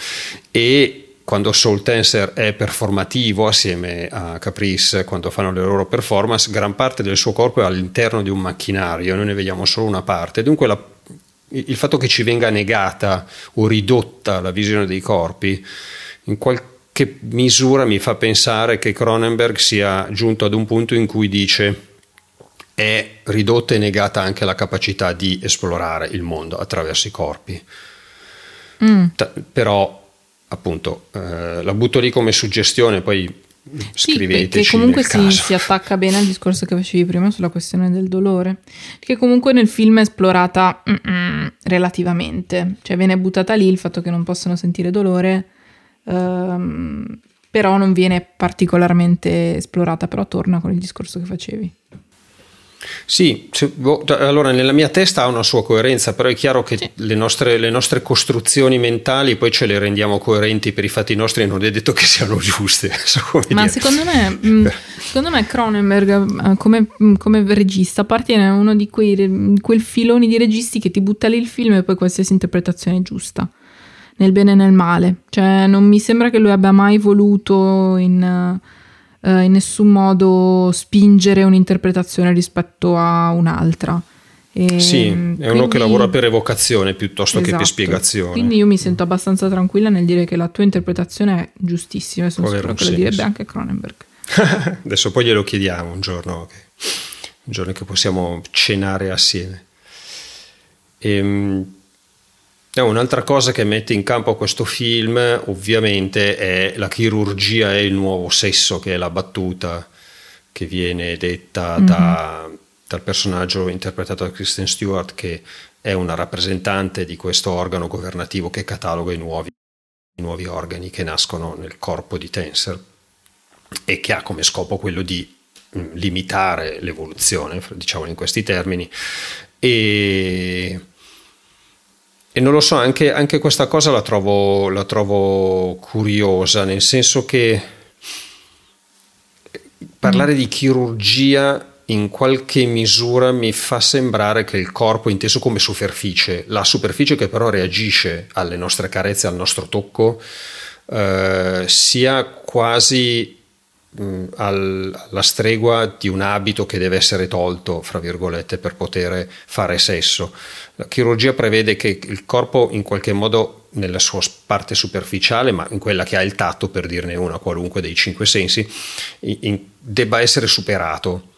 E quando Soul Tensor è performativo assieme a Caprice quando fanno le loro performance, gran parte del suo corpo è all'interno di un macchinario, noi ne vediamo solo una parte, dunque la, il fatto che ci venga negata o ridotta la visione dei corpi in qualche misura mi fa pensare che Cronenberg sia giunto ad un punto in cui dice è ridotta e negata anche la capacità di esplorare il mondo attraverso i corpi. Mm. Ta- però appunto eh, la butto lì come suggestione, poi sì, perché comunque si, si, attacca bene al discorso che facevi prima sulla questione del dolore, che comunque nel film è esplorata relativamente, cioè viene buttata lì il fatto che non possono sentire dolore, ehm, però non viene particolarmente esplorata, però torna con il discorso che facevi. Sì, allora nella mia testa ha una sua coerenza, però è chiaro che sì. le, nostre, le, nostre, costruzioni mentali poi ce le rendiamo coerenti per i fatti nostri e non è detto che siano giuste. Ma secondo me, mm, secondo me Cronenberg eh, come, mm, come, regista appartiene a uno di quei, quei filoni di registi che ti butta lì il film e poi qualsiasi interpretazione è giusta nel bene e nel male. Cioè, non mi sembra che lui abbia mai voluto in, eh, in nessun modo spingere un'interpretazione rispetto a un'altra. E sì, è quindi, uno che lavora per evocazione piuttosto esatto, che per esatto. spiegazione. Quindi io mi sento abbastanza tranquilla nel dire che la tua interpretazione è giustissima e sono sicura che lo direbbe anche Cronenberg. Adesso poi glielo chiediamo un giorno, okay. un giorno che possiamo cenare assieme. Ehm, un'altra cosa che mette in campo questo film ovviamente è la chirurgia e il nuovo sesso, che è la battuta che viene detta mm-hmm. da, dal personaggio interpretato da Kristen Stewart, che è una rappresentante di questo organo governativo che cataloga i nuovi, i nuovi organi che nascono nel corpo di Tensor e che ha come scopo quello di mm, limitare l'evoluzione, diciamo in questi termini, e e non lo so, anche, anche questa cosa la trovo, la trovo, curiosa, nel senso che parlare di chirurgia in qualche misura mi fa sembrare che il corpo, inteso come superficie, la superficie che però reagisce alle nostre carezze, al nostro tocco, eh, sia quasi mh, al, alla stregua di un abito che deve essere tolto, fra virgolette, per poter fare sesso. La chirurgia prevede che il corpo in qualche modo nella sua parte superficiale, ma in quella che ha il tatto, per dirne una qualunque dei cinque sensi, in, in, debba essere superato.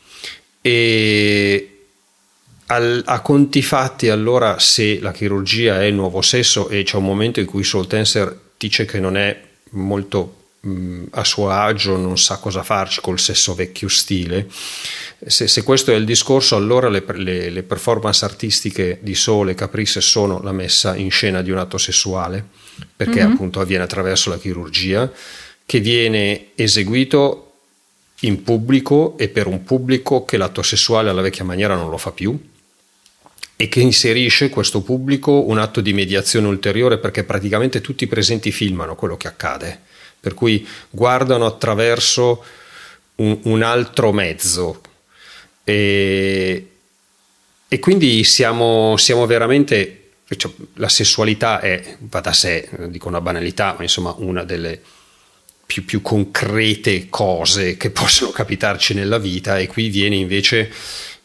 E al, a conti fatti, allora, se la chirurgia è il nuovo sesso e c'è un momento in cui Soul Tensor dice che non è molto mh, a suo agio, non sa cosa farci col sesso vecchio stile, se, se questo è il discorso, allora le, le, le, performance artistiche di Sole e Caprice sono la messa in scena di un atto sessuale, perché mm-hmm. appunto avviene attraverso la chirurgia, che viene eseguito in pubblico e per un pubblico che l'atto sessuale alla vecchia maniera non lo fa più e che inserisce questo pubblico un atto di mediazione ulteriore perché praticamente tutti i presenti filmano quello che accade, per cui guardano attraverso un, un altro mezzo. E, e quindi siamo, siamo veramente cioè, la sessualità è, va da sé, dico una banalità, ma insomma una delle più, più, concrete cose che possono capitarci nella vita e qui viene invece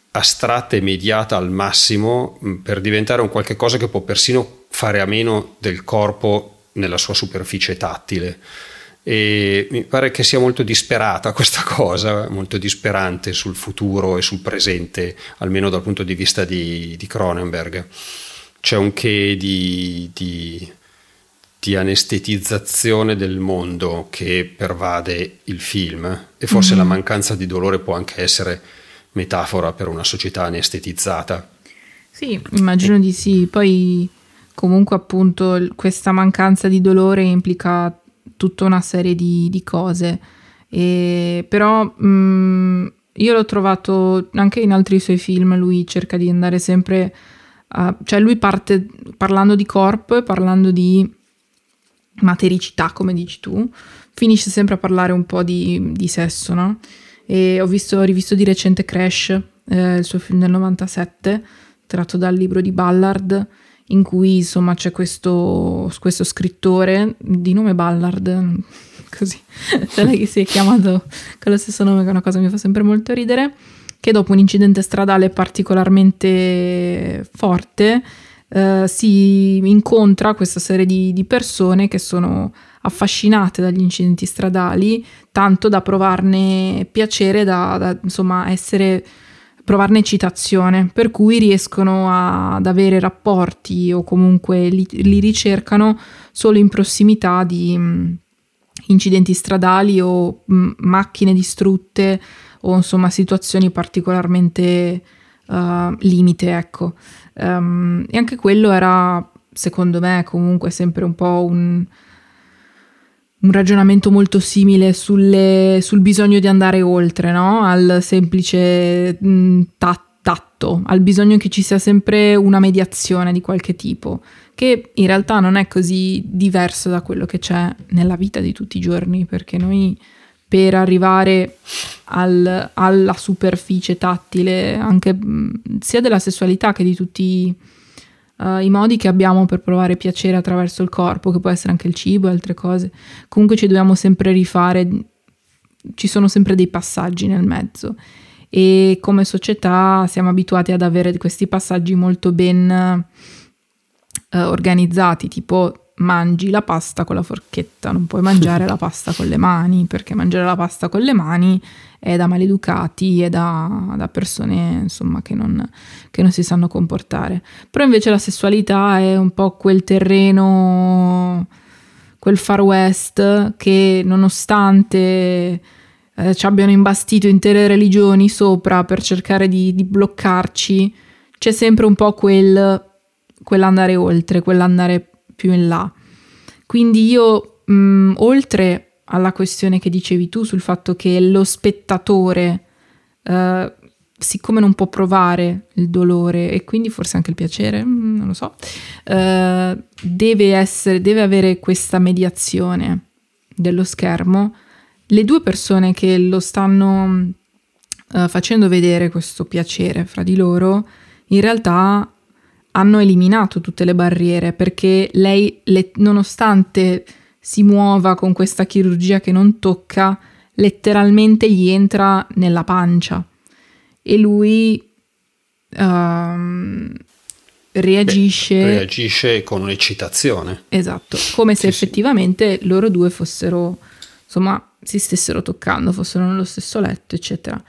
astratta e mediata al massimo per diventare un qualche cosa che può persino fare a meno del corpo nella sua superficie tattile e mi pare che sia molto disperata questa cosa, molto disperante sul futuro e sul presente, almeno dal punto di vista di, di Cronenberg. C'è un che di, di, di, anestetizzazione del mondo che pervade il film e forse mm-hmm. la mancanza di dolore può anche essere metafora per una società anestetizzata. Sì, immagino di sì. Poi comunque appunto questa mancanza di dolore implica tutta una serie di, di cose. E, però mh, mm, io l'ho trovato anche in altri suoi film, lui cerca di andare sempre a, cioè lui parte parlando di corpo parlando di matericità, come dici tu, finisce sempre a parlare un po' di, di sesso, no? E ho, visto, ho rivisto di recente Crash, eh, il suo film del 97, tratto dal libro di Ballard, in cui insomma c'è questo, questo scrittore di nome Ballard, così, lei che si è chiamato con lo stesso nome, che è una cosa che mi fa sempre molto ridere, che dopo un incidente stradale particolarmente forte eh, si incontra questa serie di, di persone che sono affascinate dagli incidenti stradali, tanto da provarne piacere, da, da insomma essere provarne eccitazione, per cui riescono a, ad avere rapporti o comunque li, li ricercano solo in prossimità di mh, mm, incidenti stradali o mh, mm, macchine distrutte o insomma situazioni particolarmente uh, limite, ecco. Um, e anche quello era, secondo me, comunque sempre un po' un, un ragionamento molto simile sulle, sul bisogno di andare oltre, no? Al semplice mh, mm, tatto, al bisogno che ci sia sempre una mediazione di qualche tipo, che in realtà non è così diverso da quello che c'è nella vita di tutti i giorni, perché noi per arrivare al, alla superficie tattile anche mm, sia della sessualità che di tutti uh, i modi che abbiamo per provare piacere attraverso il corpo, che può essere anche il cibo e altre cose. Comunque ci dobbiamo sempre rifare, ci sono sempre dei passaggi nel mezzo e come società siamo abituati ad avere questi passaggi molto ben uh, organizzati, tipo mangi la pasta con la forchetta, non puoi mangiare la pasta con le mani, perché mangiare la pasta con le mani è da maleducati e da, da persone insomma che non, che non, si sanno comportare. Però invece la sessualità è un po' quel terreno, quel far west che nonostante eh, ci abbiano imbastito intere religioni sopra per cercare di, di bloccarci, c'è sempre un po' quel, quell'andare oltre, quell'andare più in là. Quindi io, mh, mm, oltre alla questione che dicevi tu sul fatto che lo spettatore, eh, siccome non può provare il dolore e quindi forse anche il piacere, mm, non lo so, eh, deve, essere, deve avere questa mediazione dello schermo, le due persone che lo stanno uh, facendo vedere questo piacere fra di loro, in realtà hanno eliminato tutte le barriere perché lei, le, nonostante si muova con questa chirurgia che non tocca, letteralmente gli entra nella pancia e lui uh, reagisce. Beh, reagisce con un'eccitazione. Esatto, come se sì, effettivamente sì. loro due fossero, insomma, si stessero toccando, fossero nello stesso letto, eccetera.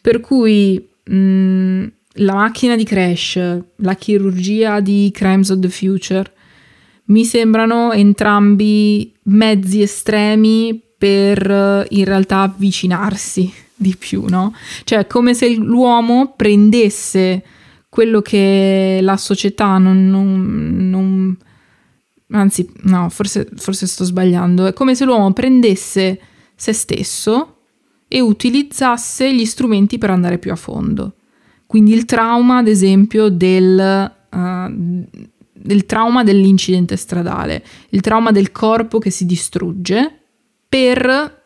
Per cui mh, mm, la macchina di Crash, la chirurgia di Crimes of the Future, mi sembrano entrambi mezzi estremi per eh, in realtà avvicinarsi di più, no? Cioè, come se l'uomo prendesse quello che la società non, non, non anzi, no, forse, forse sto sbagliando. È come se l'uomo prendesse se stesso e utilizzasse gli strumenti per andare più a fondo. Quindi il trauma, ad esempio, del, uh, del trauma dell'incidente stradale, il trauma del corpo che si distrugge per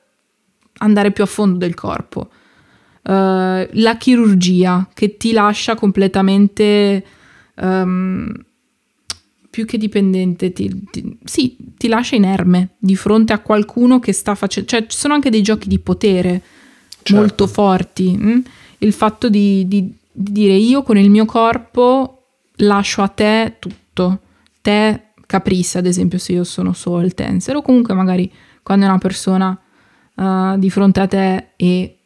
andare più a fondo del corpo. Uh, la chirurgia che ti lascia completamente um, più che dipendente, ti, ti, sì, ti lascia inerme di fronte a qualcuno che sta facendo, cioè ci sono anche dei giochi di potere certo. molto forti. Hm? Il fatto di, di, di dire io con il mio corpo lascio a te tutto, te caprisse ad esempio se io sono soul dancer o comunque magari quando è una persona uh, di fronte a te e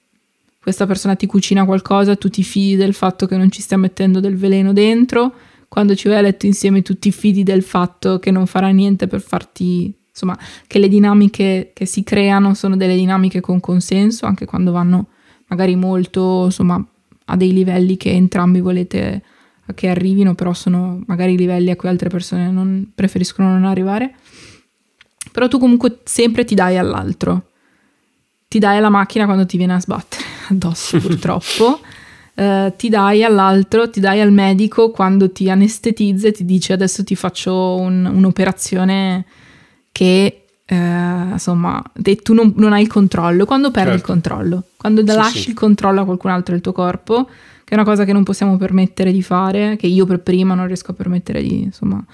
questa persona ti cucina qualcosa, tu ti fidi del fatto che non ci stia mettendo del veleno dentro, quando ci vai a letto insieme tu ti fidi del fatto che non farà niente per farti, insomma, che le dinamiche che si creano sono delle dinamiche con consenso, anche quando vanno magari molto, insomma, a dei livelli che entrambi volete che arrivino, però sono magari livelli a cui altre persone non, preferiscono non arrivare. Però tu comunque sempre ti dai all'altro. Ti dai alla macchina quando ti viene a sbattere addosso, purtroppo. Uh, ti dai all'altro, ti dai al medico quando ti anestetizza e ti dice adesso ti faccio un, un'operazione che uh, insomma tu non, non, hai il controllo. Quando perdi certo. il controllo? Quando sì, lasci sì. il controllo a qualcun altro del tuo corpo, che è una cosa che non possiamo permettere di fare, che io per prima non riesco a permettere di insomma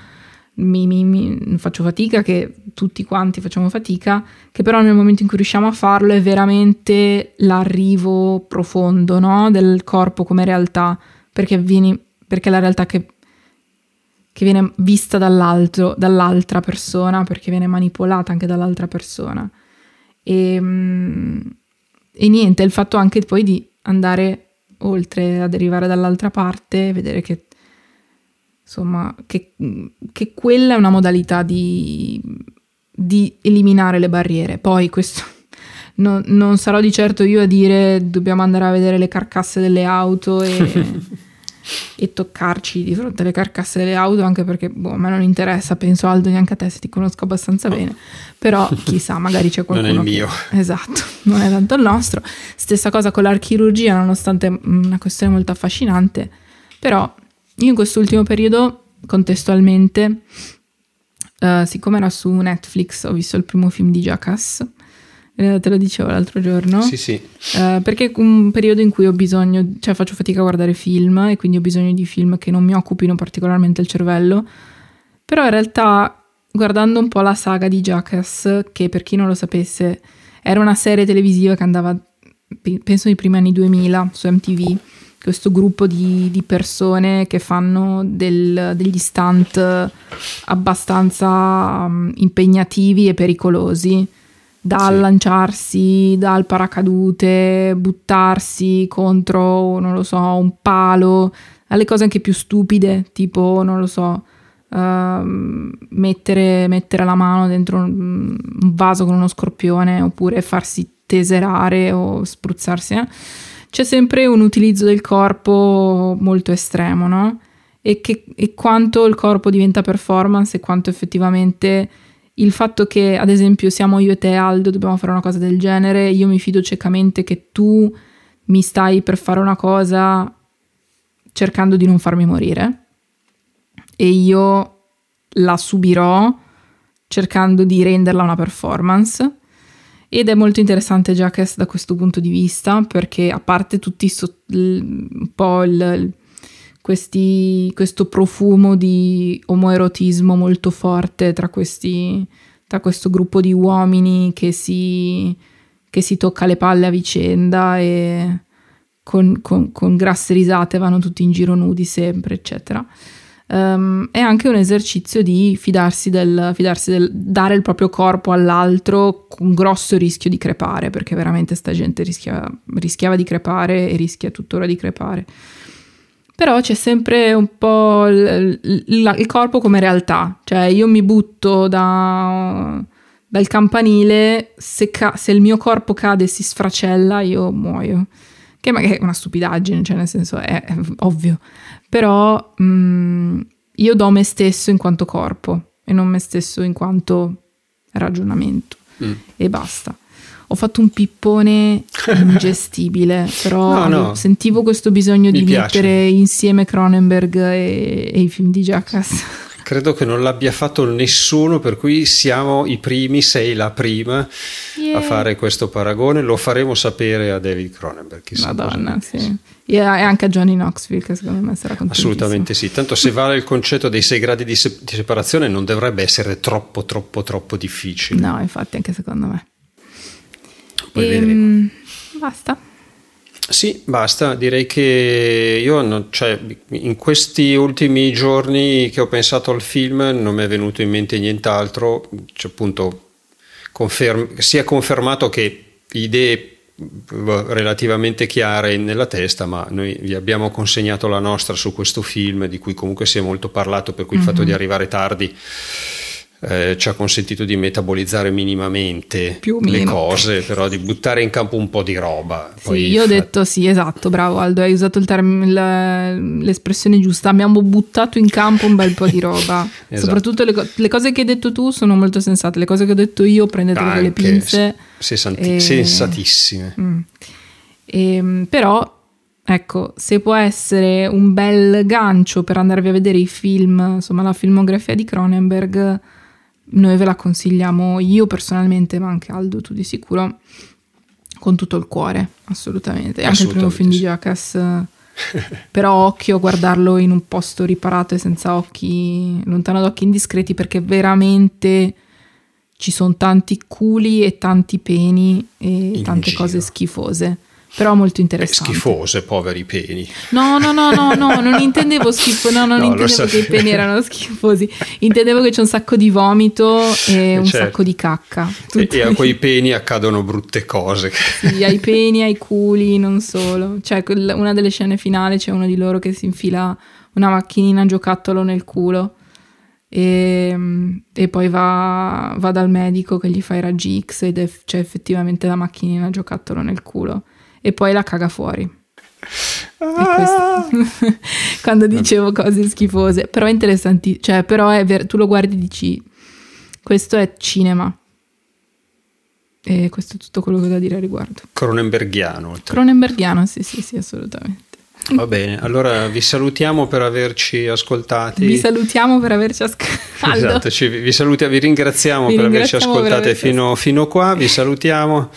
mi, mi, mi, faccio fatica, che tutti quanti facciamo fatica, che però nel momento in cui riusciamo a farlo è veramente l'arrivo profondo no? del corpo come realtà, perché, vieni, perché è la realtà che, che viene vista dall'altra persona, perché viene manipolata anche dall'altra persona. E, e niente, il fatto anche poi di andare oltre ad arrivare dall'altra parte, vedere che insomma, che, che quella è una modalità di, di eliminare le barriere. Poi questo no, non sarò di certo io a dire dobbiamo andare a vedere le carcasse delle auto e, e toccarci di fronte alle carcasse delle auto, anche perché boh, a me non interessa, penso Aldo neanche a te se ti conosco abbastanza bene, però chissà, magari c'è qualcuno... Non è il mio. Che, esatto, non è tanto il nostro. Stessa cosa con l'archirurgia, nonostante una questione molto affascinante, però io in quest'ultimo periodo, contestualmente, uh, siccome era su Netflix, ho visto il primo film di Jackass. Eh, te lo dicevo l'altro giorno. Sì, sì. Uh, perché è un periodo in cui ho bisogno, cioè faccio fatica a guardare film e quindi ho bisogno di film che non mi occupino particolarmente il cervello. Però in realtà, guardando un po' la saga di Jackass, che per chi non lo sapesse, era una serie televisiva che andava, penso nei primi anni 2000 su MTV questo gruppo di, di persone che fanno del, degli stunt abbastanza um, impegnativi e pericolosi dal sì. lanciarsi dal paracadute, buttarsi contro, non lo so, un palo, alle cose anche più stupide, tipo, non lo so, uh, mettere, mettere, la mano dentro un, un, vaso con uno scorpione oppure farsi teserare o spruzzarsi. Eh? c'è sempre un utilizzo del corpo molto estremo, no? E, che, e quanto il corpo diventa performance e quanto effettivamente il fatto che, ad esempio, siamo io e te, Aldo, dobbiamo fare una cosa del genere, io mi fido ciecamente che tu mi stai per fare una cosa cercando di non farmi morire e io la subirò cercando di renderla una performance. Ed è molto interessante Jackass da questo punto di vista perché a parte tutti so- un po' il, questi, questo profumo di omoerotismo molto forte tra, questi, tra questo gruppo di uomini che si, che si tocca le palle a vicenda e con, con, con grasse risate vanno tutti in giro nudi sempre, eccetera um, è anche un esercizio di fidarsi del, fidarsi del dare il proprio corpo all'altro con grosso rischio di crepare, perché veramente sta gente rischiava, rischiava di crepare e rischia tuttora di crepare. Però c'è sempre un po' il, il, il corpo come realtà, cioè io mi butto da, dal campanile, se, ca- se il mio corpo cade e si sfracella io muoio che magari è una stupidaggine, cioè nel senso è, è ovvio, però mh, mm, io do me stesso in quanto corpo e non me stesso in quanto ragionamento mm. e basta. Ho fatto un pippone ingestibile, però no, no. sentivo questo bisogno Mi di piace. mettere insieme Cronenberg e, e i film di Jackass. Credo che non l'abbia fatto nessuno, per cui siamo i primi, sei la prima yeah. a fare questo paragone. Lo faremo sapere a David Cronenberg. Madonna, sì. E anche a Johnny Knoxville, che secondo me sarà contentissimo. Assolutamente sì. Tanto se vale il concetto dei sei gradi di, se- di separazione, non dovrebbe essere troppo, troppo, troppo difficile. No, infatti, anche secondo me. Poi ehm, vedremo. Basta. Sì, basta, direi che io non, cioè, in questi ultimi giorni che ho pensato al film non mi è venuto in mente nient'altro, cioè, appunto conferm- si è confermato che idee relativamente chiare nella testa, ma noi vi abbiamo consegnato la nostra su questo film di cui comunque si è molto parlato, per cui mm-hmm. il fatto di mhm. arrivare tardi eh, ci ha consentito di metabolizzare minimamente le cose, però di buttare in campo un po' di roba. Sì, io ho fa... detto sì, esatto, bravo Aldo, hai usato term- l'espressione giusta, abbiamo buttato in campo un bel po' di roba. esatto. Soprattutto le, co- le, cose che hai detto tu sono molto sensate, le cose che ho detto io prendetele con le pinze. Sessanti- e... Sensatissime. Mm. E, ehm, però Ecco, se può essere un bel gancio per andarvi a vedere i film, insomma la filmografia di Cronenberg, noi ve la consigliamo io personalmente, ma anche Aldo, tu di sicuro, con tutto il cuore, assolutamente. Anche il primo film di Jackass, però occhio a guardarlo in un posto riparato e senza occhi, lontano da occhi indiscreti, perché veramente ci sono tanti culi e tanti peni e in tante giro. cose schifose però molto interessante. schifose, poveri peni. No, no, no, no, no, non intendevo schifo, no, non no, intendevo che i peni erano schifosi, intendevo che c'è un sacco di vomito e un certo. sacco di cacca. E, e, a quei peni accadono brutte cose. Sì, ai peni, ai culi, non solo. Cioè, una delle scene finali c'è uno di loro che si infila una macchinina giocattolo nel culo. E, e, poi va, va, dal medico che gli fa i raggi X ed è, c'è effettivamente la macchinina giocattolo nel culo e poi la caga fuori. Ah. Quando dicevo cose schifose, però è interessante, cioè, però è ver- tu lo guardi e dici, questo è cinema. E questo è tutto quello che ho da dire a riguardo. Cronenberghiano. Cronenberghiano, sì, sì, sì, assolutamente. Va bene, allora vi salutiamo per averci ascoltati. Vi salutiamo per averci ascoltati. Esatto, ci, vi, salutiamo, vi ringraziamo vi per averci ascoltati per fino, fino qua, vi salutiamo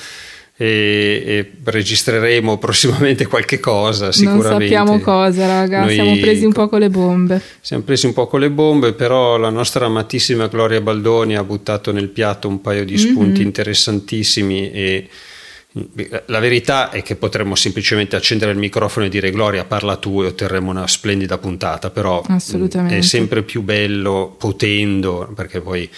e, e, registreremo prossimamente qualche cosa sicuramente. Non sappiamo cosa, raga, Noi siamo presi un po' con le bombe. Siamo presi un po' con le bombe, però la nostra amatissima Gloria Baldoni ha buttato nel piatto un paio di spunti mm-hmm. interessantissimi e la verità è che potremmo semplicemente accendere il microfono e dire Gloria parla tu e otterremo una splendida puntata, però è sempre più bello potendo, perché poi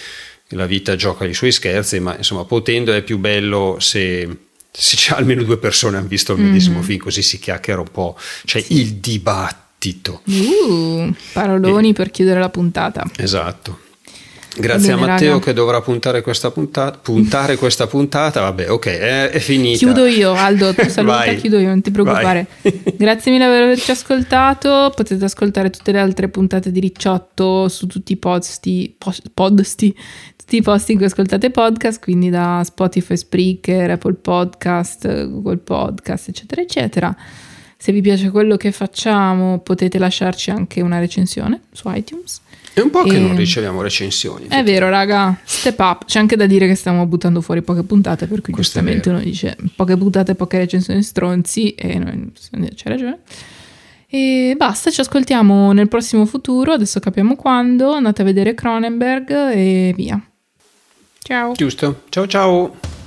la vita gioca i suoi scherzi, ma insomma potendo è più bello se se c'è almeno due persone hanno visto il medesimo mm. film, così si chiacchiera un po', c'è sì. il dibattito. Uh, paroloni e, per chiudere la puntata. Esatto. Grazie bene, a Matteo raga. che dovrà puntare questa puntata, puntare questa puntata. Vabbè, ok, è, è finita. Chiudo io, Aldo. Tu saluta, chiudo io, non ti preoccupare. Grazie mille per averci ascoltato. Potete ascoltare tutte le altre puntate di Ricciotto su tutti i posti, posti tutti i posti in cui ascoltate podcast, quindi da Spotify, Spreaker, Apple Podcast, Google Podcast, eccetera, eccetera. Se vi piace quello che facciamo, potete lasciarci anche una recensione su iTunes. È un po' e... che non riceviamo recensioni. È vero, raga, step up. C'è anche da dire che stiamo buttando fuori poche puntate, per cui Questo giustamente uno dice poche puntate, poche recensioni stronzi, e noi c'è ragione. E basta, ci ascoltiamo nel prossimo futuro, adesso capiamo quando, andate a vedere Cronenberg e via. Ciao. Giusto. Ciao ciao.